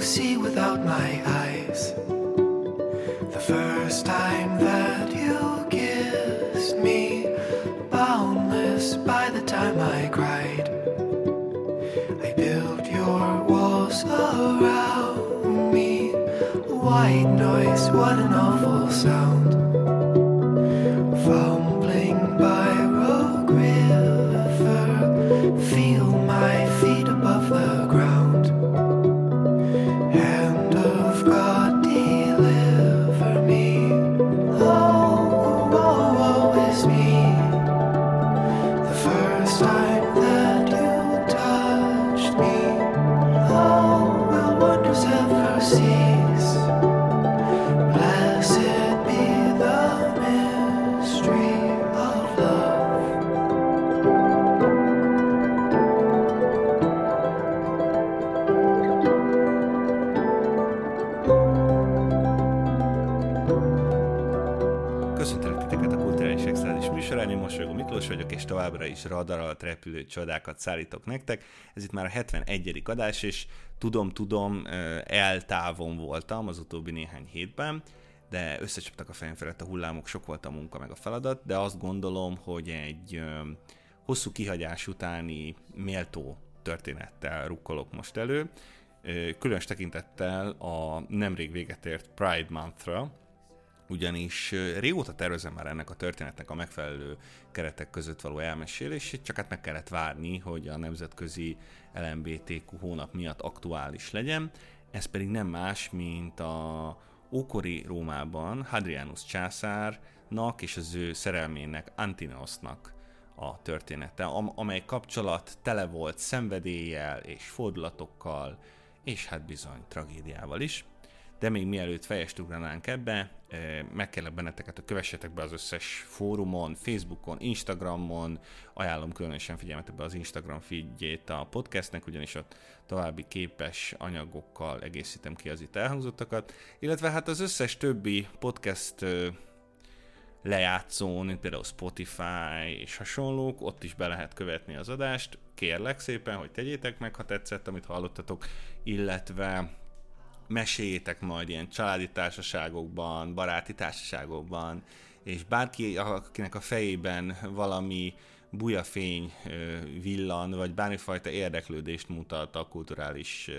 see without my eyes. The first time that you kissed me, boundless by the time I cried. I built your walls around me. White noise, what an awful sound. Továbbra is radar alatt repülő csodákat szállítok nektek. Ez itt már a 71. adás, és tudom, tudom, eltávon voltam az utóbbi néhány hétben, de összecsaptak a fejem felett a hullámok, sok volt a munka meg a feladat, de azt gondolom, hogy egy hosszú kihagyás utáni méltó történettel rukkolok most elő, különös tekintettel a nemrég véget ért Pride Month-ra, ugyanis régóta tervezem már ennek a történetnek a megfelelő keretek között való elmesélését, csak hát meg kellett várni, hogy a nemzetközi LMBTQ hónap miatt aktuális legyen. Ez pedig nem más, mint a ókori Rómában Hadrianus császárnak és az ő szerelmének Antinosnak a története, am- amely kapcsolat tele volt szenvedéllyel és fordulatokkal, és hát bizony tragédiával is. De még mielőtt fejest ugranánk ebbe, megkérlek benneteket, hogy kövessetek be az összes fórumon, Facebookon, Instagramon, ajánlom különösen figyelmetekbe az Instagram feedjét a podcastnek, ugyanis ott további képes anyagokkal egészítem ki az itt elhangzottakat, illetve hát az összes többi podcast eh, lejátszón, mint például Spotify és hasonlók, ott is be lehet követni az adást. Kérlek szépen, hogy tegyétek meg, ha tetszett, amit hallottatok, illetve meséljétek majd ilyen családi társaságokban, baráti társaságokban, és bárki, akinek a fejében valami bujafény villan, vagy bármifajta érdeklődést mutat a kulturális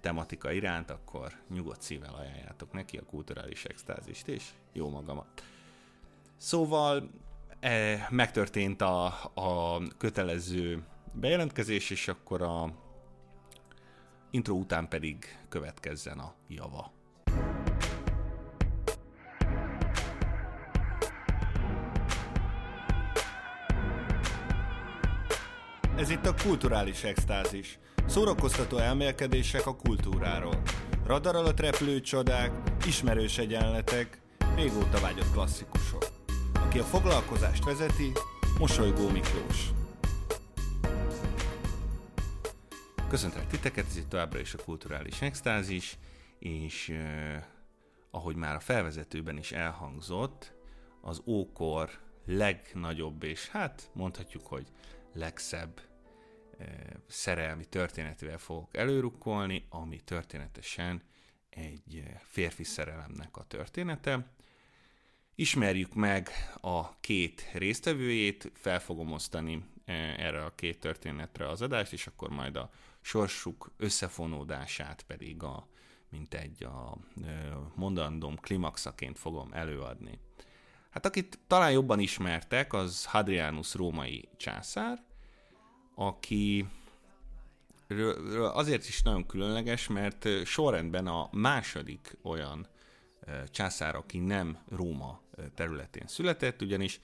tematika iránt, akkor nyugodt szívvel ajánljátok neki a kulturális extázist, és jó magamat. Szóval e, megtörtént a, a kötelező bejelentkezés, és akkor a intro után pedig következzen a java. Ez itt a kulturális extázis. Szórakoztató elmélkedések a kultúráról. Radar alatt repülő csodák, ismerős egyenletek, régóta vágyott klasszikusok. Aki a foglalkozást vezeti, Mosolygó Miklós. Köszöntelek titeket, ez itt továbbra is a kulturális extázis, és eh, ahogy már a felvezetőben is elhangzott, az ókor legnagyobb és hát mondhatjuk, hogy legszebb szerelmi történetével fogok előrukkolni, ami történetesen egy férfi szerelemnek a története. Ismerjük meg a két résztvevőjét, fel fogom osztani erre a két történetre az adást, és akkor majd a sorsuk összefonódását pedig a, mint egy a mondandóm klimaxaként fogom előadni. Hát akit talán jobban ismertek, az Hadrianus római császár, aki azért is nagyon különleges, mert sorrendben a második olyan császár, aki nem Róma területén született, ugyanis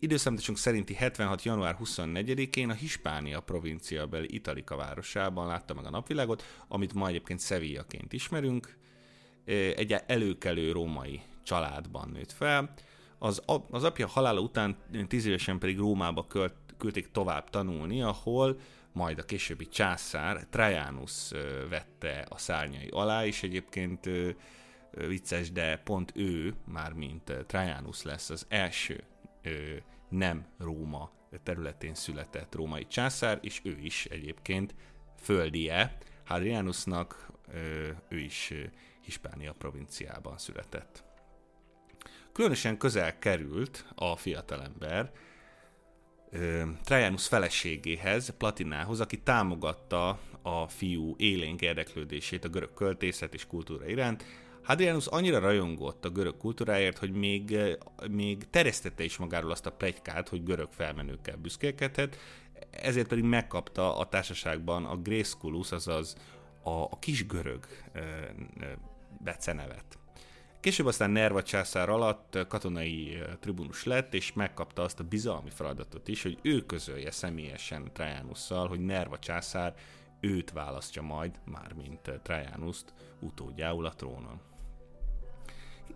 időszámításunk szerinti 76. január 24-én a Hispánia provinciabeli Italika városában látta meg a napvilágot, amit ma egyébként Sevillaként ismerünk. Egy előkelő római családban nőtt fel. Az, az apja halála után tíz évesen pedig Rómába költ, küldték tovább tanulni, ahol majd a későbbi császár Trajanus vette a szárnyai alá, és egyébként vicces, de pont ő, már mint Trajanus lesz az első ö, nem Róma területén született római császár, és ő is egyébként földie Hadrianusnak, ő is Hispánia provinciában született. Különösen közel került a fiatalember Trajanus feleségéhez, Platinához, aki támogatta a fiú élénk érdeklődését a görög költészet és kultúra iránt. Hadrianus annyira rajongott a görög kultúráért, hogy még, még terjesztette is magáról azt a plegykát, hogy görög felmenőkkel büszkélkedhet, ezért pedig megkapta a társaságban a Grészkulus, azaz a, a kis görög becenevet. Később aztán Nerva császár alatt katonai tribunus lett, és megkapta azt a bizalmi feladatot is, hogy ő közölje személyesen Trajanusszal, hogy Nerva császár őt választja majd, mármint Trajanuszt utódjául a trónon.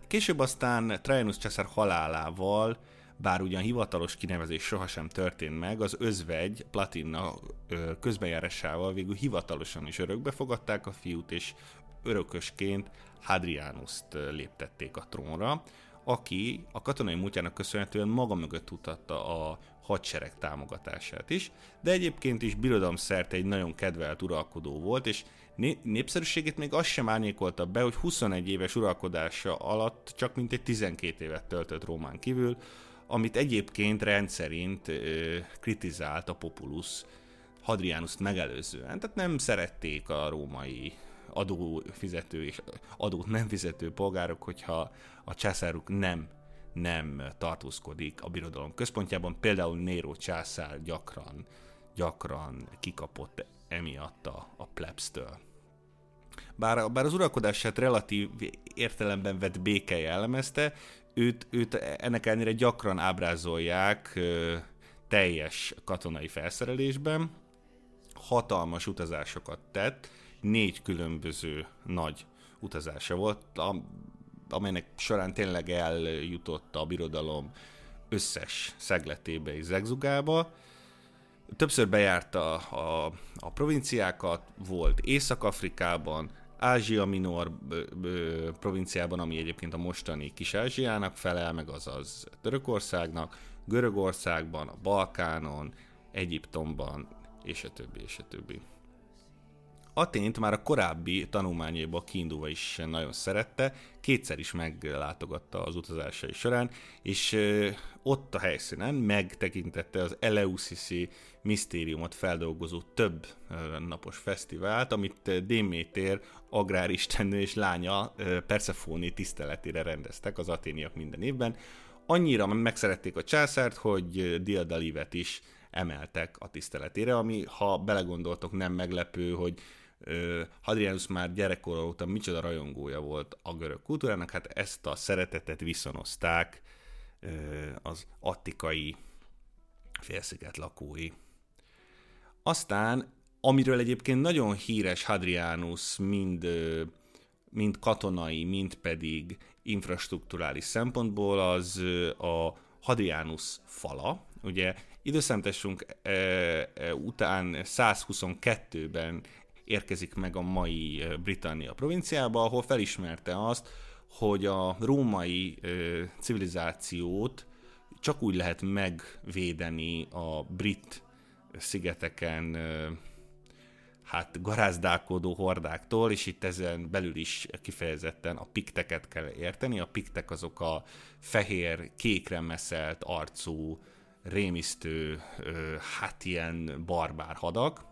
Később aztán Trajanus császár halálával, bár ugyan hivatalos kinevezés sohasem történt meg, az özvegy Platinna közbenjárásával végül hivatalosan is örökbe fogadták a fiút, és örökösként Hadrianuszt léptették a trónra, aki a katonai múltjának köszönhetően maga mögött mutatta a hadsereg támogatását is, de egyébként is birodalom szerte egy nagyon kedvelt uralkodó volt, és népszerűségét még azt sem árnyékolta be, hogy 21 éves uralkodása alatt csak mintegy 12 évet töltött Rómán kívül, amit egyébként rendszerint ö, kritizált a populus Hadrianuszt megelőzően. Tehát nem szerették a római adófizető és adót nem fizető polgárok, hogyha a császáruk nem nem tartózkodik a birodalom központjában. Például Nero császár gyakran, gyakran kikapott emiatt a, a plebstől. Bár, bár az uralkodását relatív értelemben vett béke jellemezte, őt, őt ennek ellenére gyakran ábrázolják ö, teljes katonai felszerelésben, hatalmas utazásokat tett, négy különböző nagy utazása volt, a, amelynek során tényleg eljutott a birodalom összes szegletébe és zegzugába. Többször bejárta a, a, a provinciákat, volt Észak-Afrikában, Ázsia Minor provinciában, ami egyébként a mostani Kis-Ázsiának felel, meg azaz Törökországnak, Görögországban, a Balkánon, Egyiptomban, és a többi, és a többi. Atént már a korábbi tanulmányaiból kiindulva is nagyon szerette, kétszer is meglátogatta az utazásai során, és ott a helyszínen megtekintette az Eleusis misztériumot feldolgozó több napos fesztivált, amit Démétér agráristennő és lánya Persefóni tiszteletére rendeztek az aténiak minden évben. Annyira megszerették a császárt, hogy Diadalivet is emeltek a tiszteletére, ami ha belegondoltok nem meglepő, hogy Hadrianus már gyerekkor óta micsoda rajongója volt a görög kultúrának, hát ezt a szeretetet viszonozták az attikai félsziget lakói. Aztán, amiről egyébként nagyon híres Hadrianus mind, mind katonai, mind pedig infrastruktúrális szempontból, az a Hadrianus fala. Ugye időszámításunk után 122-ben érkezik meg a mai Britannia provinciába, ahol felismerte azt, hogy a római civilizációt csak úgy lehet megvédeni a brit szigeteken hát garázdálkodó hordáktól, és itt ezen belül is kifejezetten a pikteket kell érteni. A piktek azok a fehér, kékre meszelt arcú, rémisztő, hát ilyen barbár hadak,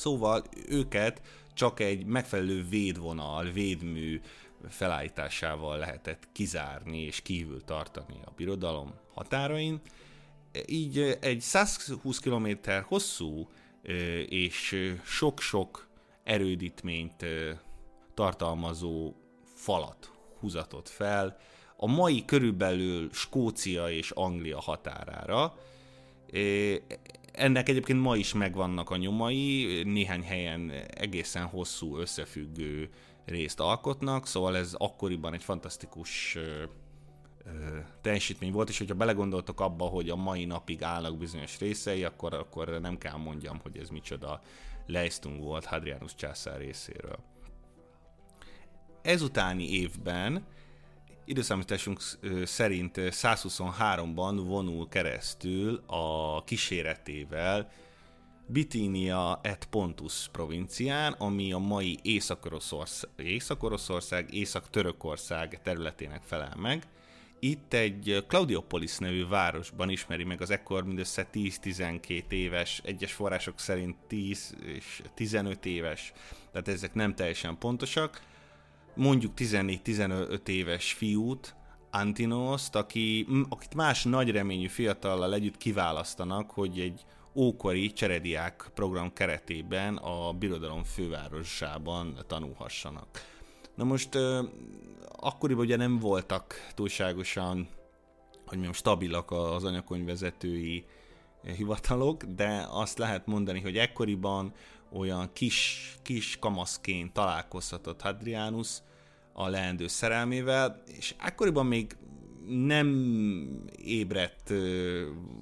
Szóval őket csak egy megfelelő védvonal, védmű felállításával lehetett kizárni és kívül tartani a birodalom határain. Így egy 120 km hosszú és sok-sok erődítményt tartalmazó falat húzatott fel a mai körülbelül Skócia és Anglia határára ennek egyébként ma is megvannak a nyomai, néhány helyen egészen hosszú, összefüggő részt alkotnak, szóval ez akkoriban egy fantasztikus ö, ö, teljesítmény volt, és hogyha belegondoltok abba, hogy a mai napig állnak bizonyos részei, akkor, akkor nem kell mondjam, hogy ez micsoda lejsztunk volt Hadrianus császár részéről. Ezutáni évben időszámításunk szerint 123-ban vonul keresztül a kíséretével Bitinia et Pontus provincián, ami a mai Észak-Oroszország, Észak-Oroszország, Észak-Törökország területének felel meg. Itt egy Claudiopolis nevű városban ismeri meg az ekkor mindössze 10-12 éves, egyes források szerint 10 és 15 éves, tehát ezek nem teljesen pontosak, mondjuk 14-15 éves fiút, Antinoszt, aki, akit más nagy reményű fiatallal együtt kiválasztanak, hogy egy ókori cserediák program keretében a birodalom fővárosában tanulhassanak. Na most akkoriban ugye nem voltak túlságosan, hogy mondjam, stabilak az anyakönyvvezetői hivatalok, de azt lehet mondani, hogy ekkoriban olyan kis, kis kamaszként találkozhatott Hadrianus a leendő szerelmével, és akkoriban még nem ébredt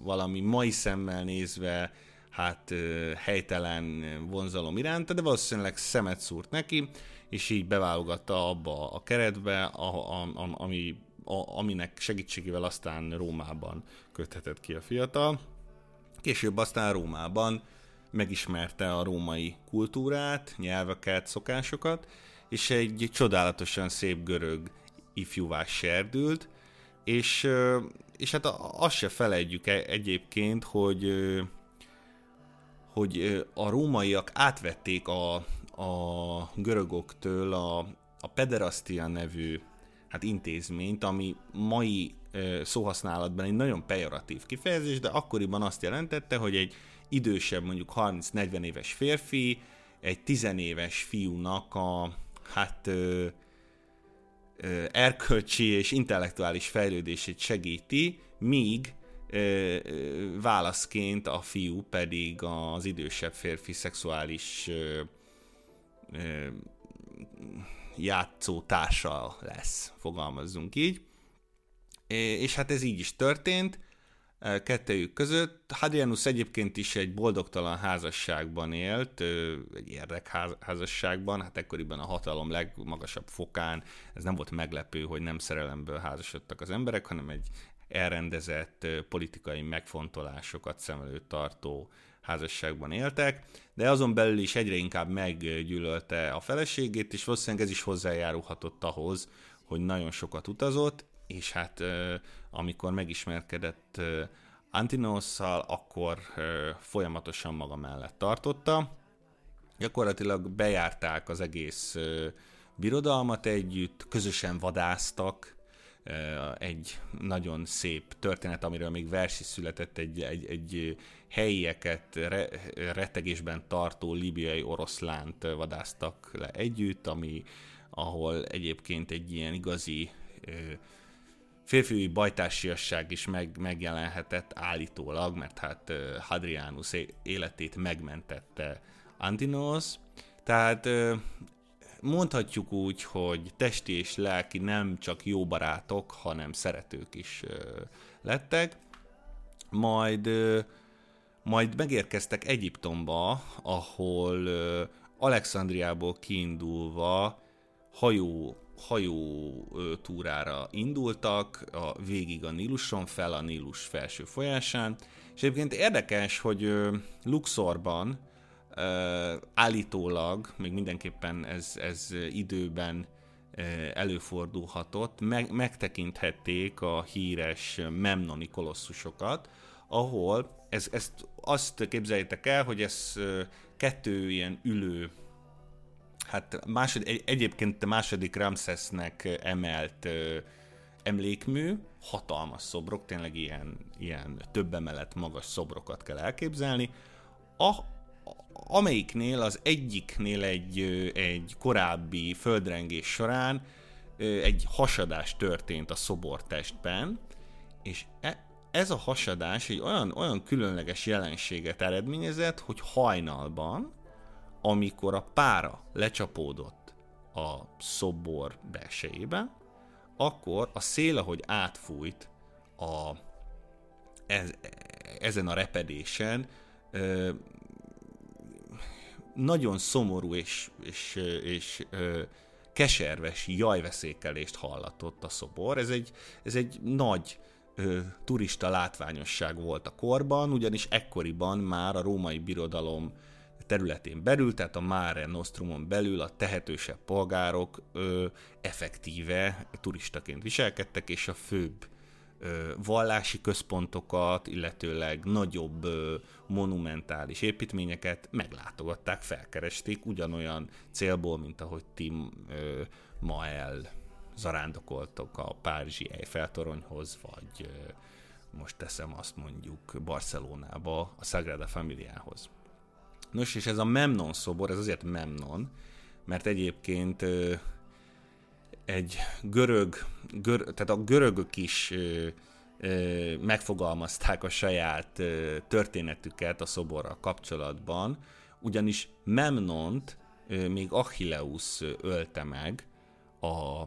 valami mai szemmel nézve hát helytelen vonzalom iránta, de valószínűleg szemet szúrt neki, és így beválogatta abba a keretbe, a, a, a, ami, a, aminek segítségével aztán Rómában köthetett ki a fiatal. Később aztán Rómában megismerte a római kultúrát, nyelveket, szokásokat, és egy csodálatosan szép görög ifjúvá serdült, és, és hát azt se felejtjük e, egyébként, hogy, hogy a rómaiak átvették a, a görögöktől a, a pederastia nevű hát intézményt, ami mai szóhasználatban egy nagyon pejoratív kifejezés, de akkoriban azt jelentette, hogy egy idősebb, mondjuk 30-40 éves férfi egy tizenéves fiúnak a hát ö, ö, erkölcsi és intellektuális fejlődését segíti, míg ö, válaszként a fiú pedig az idősebb férfi szexuális ö, ö, játszó társa lesz, fogalmazzunk így. És hát ez így is történt kettejük között. Hadrianus egyébként is egy boldogtalan házasságban élt, egy érdekházasságban, hát ekkoriban a hatalom legmagasabb fokán, ez nem volt meglepő, hogy nem szerelemből házasodtak az emberek, hanem egy elrendezett politikai megfontolásokat szem előtt tartó házasságban éltek, de azon belül is egyre inkább meggyűlölte a feleségét, és valószínűleg ez is hozzájárulhatott ahhoz, hogy nagyon sokat utazott, és hát amikor megismerkedett Antinosszal, akkor folyamatosan maga mellett tartotta. Gyakorlatilag bejárták az egész birodalmat együtt, közösen vadáztak, egy nagyon szép történet, amiről még vers is született, egy, egy, egy helyieket re, rettegésben tartó libiai oroszlánt vadáztak le együtt, ami, ahol egyébként egy ilyen igazi férfiúi bajtársiasság is meg, megjelenhetett állítólag, mert hát Hadrianus életét megmentette Antinos. Tehát mondhatjuk úgy, hogy testi és lelki nem csak jó barátok, hanem szeretők is lettek. Majd, majd megérkeztek Egyiptomba, ahol Alexandriából kiindulva hajó hajó túrára indultak, a, végig a Níluson fel, a Nílus felső folyásán, és egyébként érdekes, hogy Luxorban állítólag, még mindenképpen ez, ez időben előfordulhatott, meg, megtekinthették a híres memnoni kolosszusokat, ahol ez, ezt azt képzeljétek el, hogy ez kettő ilyen ülő hát másod, egy, egyébként második Ramszesznek emelt ö, emlékmű, hatalmas szobrok, tényleg ilyen, ilyen több emelet magas szobrokat kell elképzelni, a, amelyiknél az egyiknél egy, egy korábbi földrengés során egy hasadás történt a szobortestben, és e, ez a hasadás egy olyan, olyan különleges jelenséget eredményezett, hogy hajnalban amikor a pára lecsapódott a szobor belsejébe, akkor a szél, ahogy átfújt a, ez, ezen a repedésen, ö, nagyon szomorú és, és, és ö, keserves jajveszékelést hallatott a szobor. Ez egy, ez egy nagy ö, turista látványosság volt a korban, ugyanis ekkoriban már a római birodalom területén belül, tehát a Mare Nostrumon belül a tehetősebb polgárok ö, effektíve turistaként viselkedtek, és a főbb ö, vallási központokat, illetőleg nagyobb ö, monumentális építményeket meglátogatták, felkeresték ugyanolyan célból, mint ahogy ti ö, ma el zarándokoltok a Párizsi Eiffel toronyhoz, vagy ö, most teszem azt mondjuk Barcelonába a Sagrada Familiához. Nos, és ez a Memnon szobor, ez azért Memnon, mert egyébként egy görög, gör, tehát a görögök is megfogalmazták a saját történetüket a szoborral kapcsolatban, ugyanis Memnont még Achilleus ölte meg a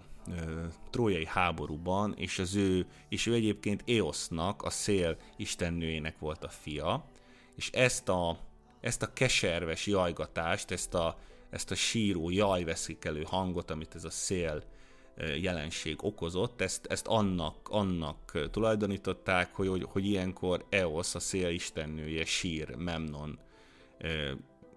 trójai háborúban, és az ő, és ő egyébként Eosznak, a szél istennőjének volt a fia, és ezt a, ezt a keserves jajgatást, ezt a, ezt a síró, jajveszikelő hangot, amit ez a szél jelenség okozott, ezt, ezt annak, annak tulajdonították, hogy, hogy, hogy ilyenkor Eosz, a szél istennője sír Memnon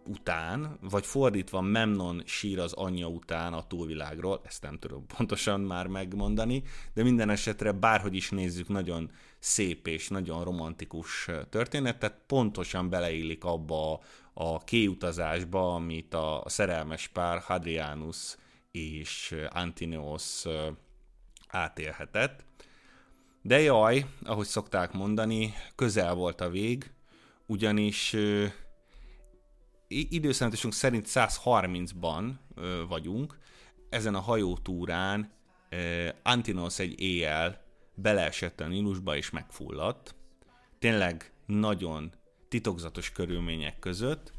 után, vagy fordítva Memnon sír az anyja után a túlvilágról, ezt nem tudom pontosan már megmondani, de minden esetre bárhogy is nézzük, nagyon szép és nagyon romantikus történet, tehát pontosan beleillik abba a kéutazásba, amit a szerelmes pár Hadrianus és Antineos átélhetett. De jaj, ahogy szokták mondani, közel volt a vég, ugyanis időszámításunk szerint 130-ban vagyunk, ezen a hajótúrán Antinos egy éjjel beleesett a Nílusba és megfulladt. Tényleg nagyon titokzatos körülmények között.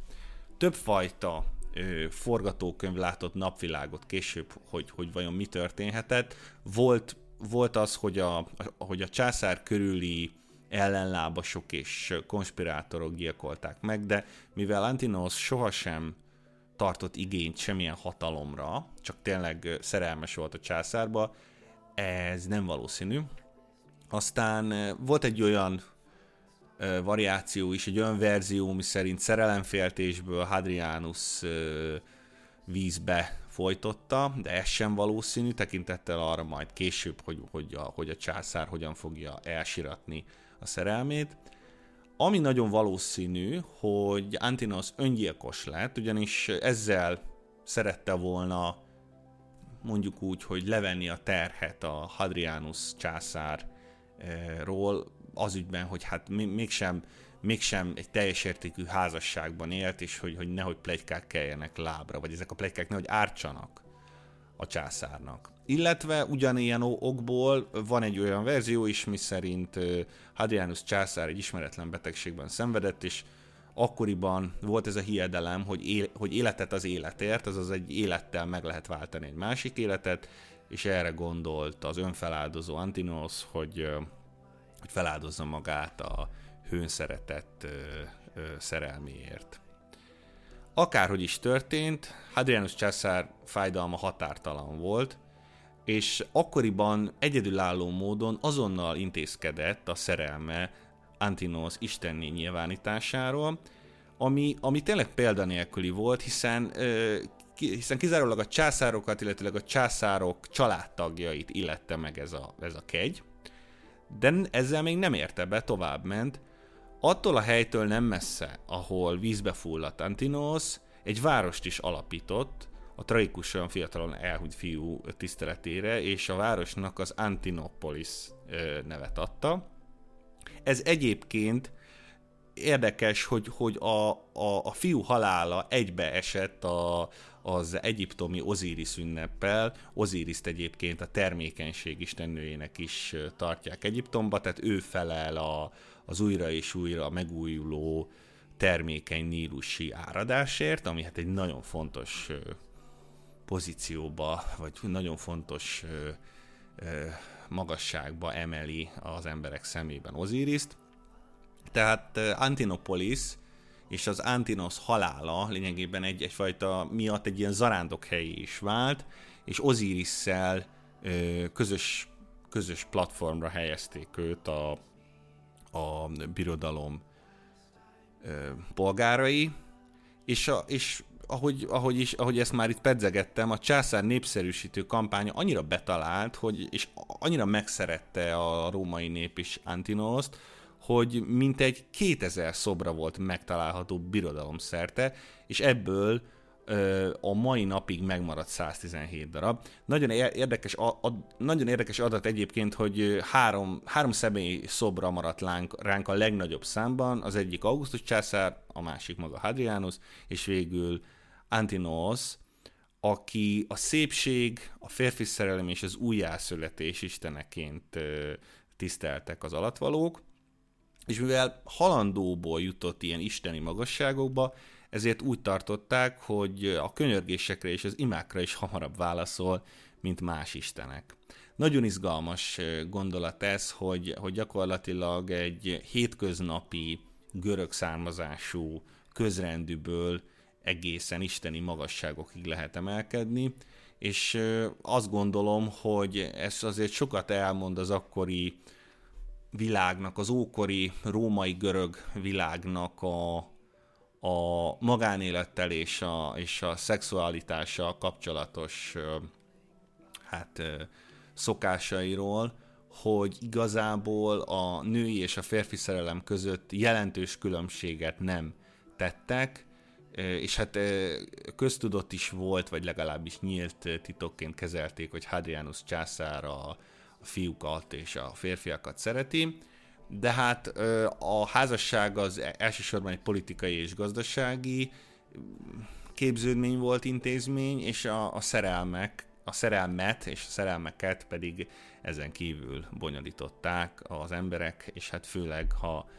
Többfajta ö, forgatókönyv látott napvilágot később, hogy, hogy vajon mi történhetett. Volt, volt az, hogy a, hogy a császár körüli ellenlábasok és konspirátorok gyilkolták meg, de mivel Antinos sohasem tartott igényt semmilyen hatalomra, csak tényleg szerelmes volt a császárba, ez nem valószínű. Aztán volt egy olyan variáció is, egy olyan verzió, mi szerint szerelemféltésből Hadrianus vízbe folytotta, de ez sem valószínű, tekintettel arra majd később, hogy, hogy, a, hogy a császár hogyan fogja elsiratni a szerelmét. Ami nagyon valószínű, hogy Antinos öngyilkos lett, ugyanis ezzel szerette volna mondjuk úgy, hogy levenni a terhet a Hadrianus császárról az ügyben, hogy hát mégsem, mégsem egy teljes értékű házasságban élt, és hogy, hogy nehogy plegykák keljenek lábra, vagy ezek a plegykák nehogy ártsanak a császárnak. Illetve ugyanilyen okból van egy olyan verzió is, mi szerint Hadrianus császár egy ismeretlen betegségben szenvedett, és akkoriban volt ez a hiedelem, hogy, él, hogy életet az életért, azaz egy élettel meg lehet váltani egy másik életet, és erre gondolt az önfeláldozó Antinos, hogy, hogy feláldozza magát a hőn szeretett szerelméért. Akárhogy is történt, Hadrianus császár fájdalma határtalan volt, és akkoriban egyedülálló módon azonnal intézkedett a szerelme Antinos istenné nyilvánításáról, ami, ami tényleg példanélküli volt, hiszen, hiszen kizárólag a császárokat, illetve a császárok családtagjait illette meg ez a, ez a kegy, de ezzel még nem érte be, tovább ment. Attól a helytől nem messze, ahol vízbe fulladt Antinos, egy várost is alapított, a tragikusan fiatalon elhúgy fiú tiszteletére, és a városnak az Antinopolis nevet adta. Ez egyébként érdekes, hogy, hogy a, a, a fiú halála egybe esett a, az egyiptomi Osiris ünneppel. Osiriszt egyébként a termékenység istennőjének is tartják Egyiptomba, tehát ő felel a, az újra és újra megújuló termékeny nílusi áradásért, ami hát egy nagyon fontos pozícióba, vagy nagyon fontos ö, ö, magasságba emeli az emberek szemében Osiriszt. Tehát Antinopolis és az Antinos halála lényegében egy, egyfajta miatt egy ilyen zarándok helyi is vált, és Osirisszel közös közös platformra helyezték őt a, a birodalom polgárai, és, a, és ahogy, ahogy, is, ahogy ezt már itt pedzegettem, a császár népszerűsítő kampánya annyira betalált, hogy, és annyira megszerette a római nép is Antinoszt, hogy mintegy 2000 szobra volt megtalálható birodalom szerte, és ebből a mai napig megmaradt 117 darab. Nagyon érdekes, a, a, nagyon érdekes adat egyébként, hogy három, három személy szobra maradt ránk, ránk a legnagyobb számban, az egyik Augustus császár, a másik maga Hadrianus, és végül Antinos, aki a szépség, a férfi szerelem és az újjászületés isteneként tiszteltek az alatvalók, és mivel halandóból jutott ilyen isteni magasságokba, ezért úgy tartották, hogy a könyörgésekre és az imákra is hamarabb válaszol, mint más istenek. Nagyon izgalmas gondolat ez, hogy, hogy gyakorlatilag egy hétköznapi görög származású közrendűből egészen isteni magasságokig lehet emelkedni, és azt gondolom, hogy ez azért sokat elmond az akkori világnak, az ókori római görög világnak a, a magánélettel és a, és a szexualitással kapcsolatos hát szokásairól, hogy igazából a női és a férfi szerelem között jelentős különbséget nem tettek, és hát köztudott is volt, vagy legalábbis nyílt titokként kezelték, hogy Hadrianus császár a, fiúkat és a férfiakat szereti, de hát a házasság az elsősorban egy politikai és gazdasági képződmény volt intézmény, és a, a szerelmek, a szerelmet és a szerelmeket pedig ezen kívül bonyolították az emberek, és hát főleg, ha,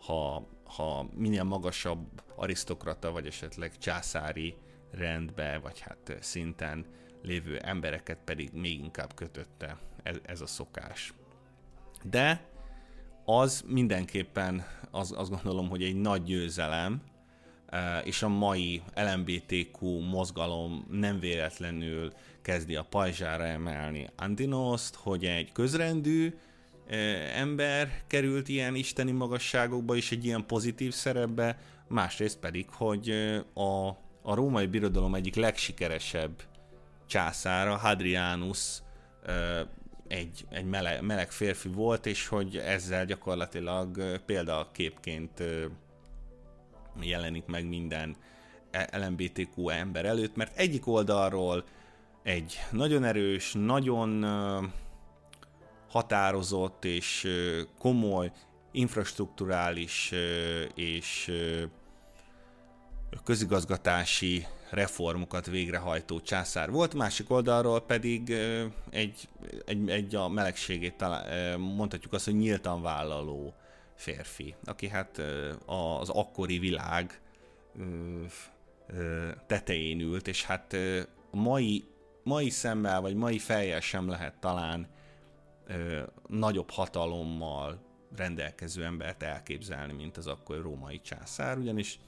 ha, ha minél magasabb arisztokrata, vagy esetleg császári rendbe, vagy hát szinten lévő embereket pedig még inkább kötötte ez, ez a szokás. De az mindenképpen az, azt gondolom, hogy egy nagy győzelem, e, és a mai LMBTQ mozgalom nem véletlenül kezdi a pajzsára emelni Andinoszt, hogy egy közrendű e, ember került ilyen isteni magasságokba és egy ilyen pozitív szerepbe, másrészt pedig, hogy e, a, a római birodalom egyik legsikeresebb császára, Hadrianus egy, egy meleg, meleg férfi volt, és hogy ezzel gyakorlatilag példaképként jelenik meg minden LMBTQ ember előtt, mert egyik oldalról egy nagyon erős, nagyon határozott és komoly infrastruktúrális és közigazgatási reformokat végrehajtó császár volt, másik oldalról pedig egy, egy, egy a melegségét talán, mondhatjuk azt, hogy nyíltan vállaló férfi, aki hát az akkori világ tetején ült, és hát mai, mai szemmel, vagy mai fejjel sem lehet talán nagyobb hatalommal rendelkező embert elképzelni, mint az akkori római császár, ugyanis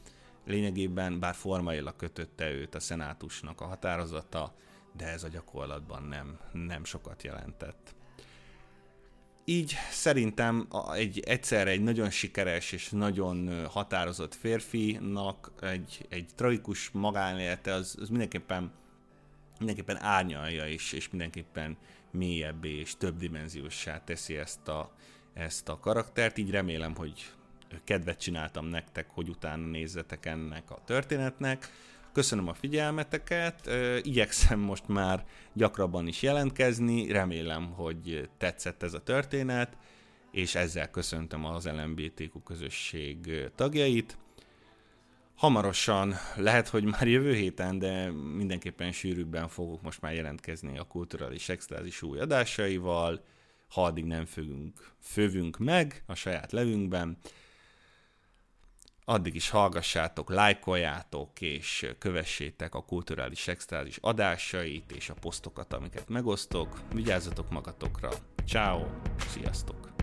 Lényegében, bár formailag kötötte őt a szenátusnak a határozata, de ez a gyakorlatban nem, nem sokat jelentett. Így szerintem egy, egyszerre egy nagyon sikeres és nagyon határozott férfinak egy, egy tragikus magánélete az, az mindenképpen, mindenképpen árnyalja is, és mindenképpen mélyebbé és többdimenziósá teszi ezt a, ezt a karaktert, így remélem, hogy kedvet csináltam nektek, hogy utána nézzetek ennek a történetnek. Köszönöm a figyelmeteket, igyekszem most már gyakrabban is jelentkezni, remélem, hogy tetszett ez a történet, és ezzel köszöntöm az LMBTQ közösség tagjait. Hamarosan, lehet, hogy már jövő héten, de mindenképpen sűrűbben fogok most már jelentkezni a kulturális extázis új adásaival, ha addig nem fövünk, fövünk meg a saját levünkben. Addig is hallgassátok, lájkoljátok, és kövessétek a kulturális extrázis adásait és a posztokat, amiket megosztok. Vigyázzatok magatokra. Ciao, sziasztok!